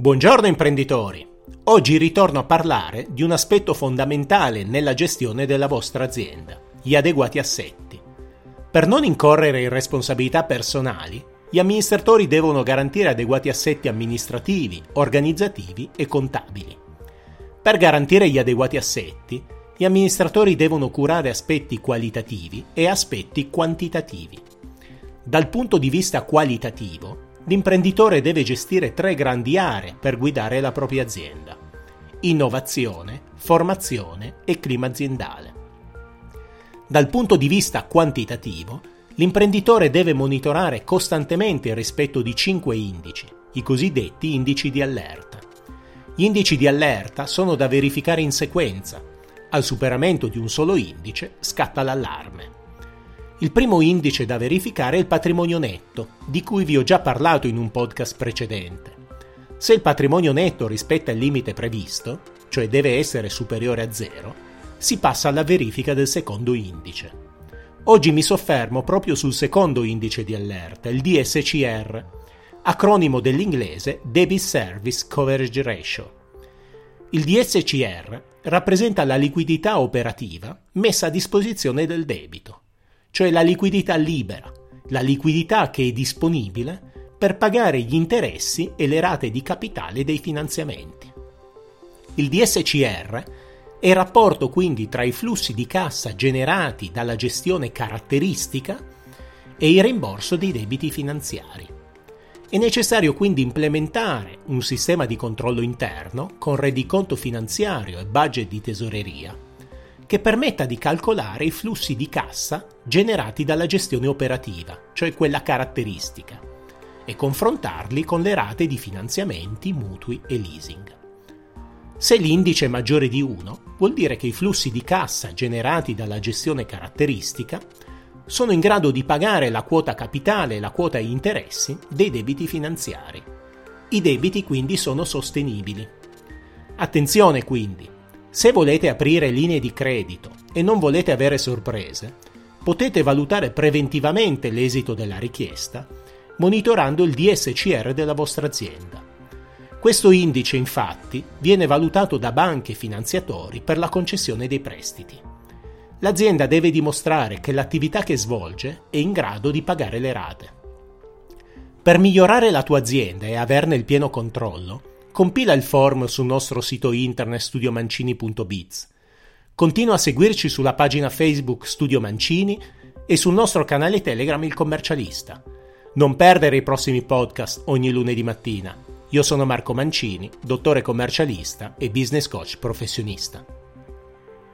Buongiorno imprenditori! Oggi ritorno a parlare di un aspetto fondamentale nella gestione della vostra azienda, gli adeguati assetti. Per non incorrere in responsabilità personali, gli amministratori devono garantire adeguati assetti amministrativi, organizzativi e contabili. Per garantire gli adeguati assetti, gli amministratori devono curare aspetti qualitativi e aspetti quantitativi. Dal punto di vista qualitativo, l'imprenditore deve gestire tre grandi aree per guidare la propria azienda. Innovazione, formazione e clima aziendale. Dal punto di vista quantitativo, l'imprenditore deve monitorare costantemente il rispetto di cinque indici, i cosiddetti indici di allerta. Gli indici di allerta sono da verificare in sequenza. Al superamento di un solo indice scatta l'allarme. Il primo indice da verificare è il patrimonio netto, di cui vi ho già parlato in un podcast precedente. Se il patrimonio netto rispetta il limite previsto, cioè deve essere superiore a zero, si passa alla verifica del secondo indice. Oggi mi soffermo proprio sul secondo indice di allerta, il DSCR, acronimo dell'inglese Debit Service Coverage Ratio. Il DSCR rappresenta la liquidità operativa messa a disposizione del debito cioè la liquidità libera, la liquidità che è disponibile per pagare gli interessi e le rate di capitale dei finanziamenti. Il DSCR è il rapporto quindi tra i flussi di cassa generati dalla gestione caratteristica e il rimborso dei debiti finanziari. È necessario quindi implementare un sistema di controllo interno con rendiconto finanziario e budget di tesoreria che permetta di calcolare i flussi di cassa generati dalla gestione operativa, cioè quella caratteristica, e confrontarli con le rate di finanziamenti, mutui e leasing. Se l'indice è maggiore di 1, vuol dire che i flussi di cassa generati dalla gestione caratteristica sono in grado di pagare la quota capitale e la quota interessi dei debiti finanziari. I debiti quindi sono sostenibili. Attenzione quindi, se volete aprire linee di credito e non volete avere sorprese, potete valutare preventivamente l'esito della richiesta monitorando il DSCR della vostra azienda. Questo indice infatti viene valutato da banche e finanziatori per la concessione dei prestiti. L'azienda deve dimostrare che l'attività che svolge è in grado di pagare le rate. Per migliorare la tua azienda e averne il pieno controllo, compila il form sul nostro sito internet studiomancini.biz. Continua a seguirci sulla pagina Facebook Studio Mancini e sul nostro canale Telegram Il Commercialista. Non perdere i prossimi podcast ogni lunedì mattina. Io sono Marco Mancini, dottore commercialista e business coach professionista.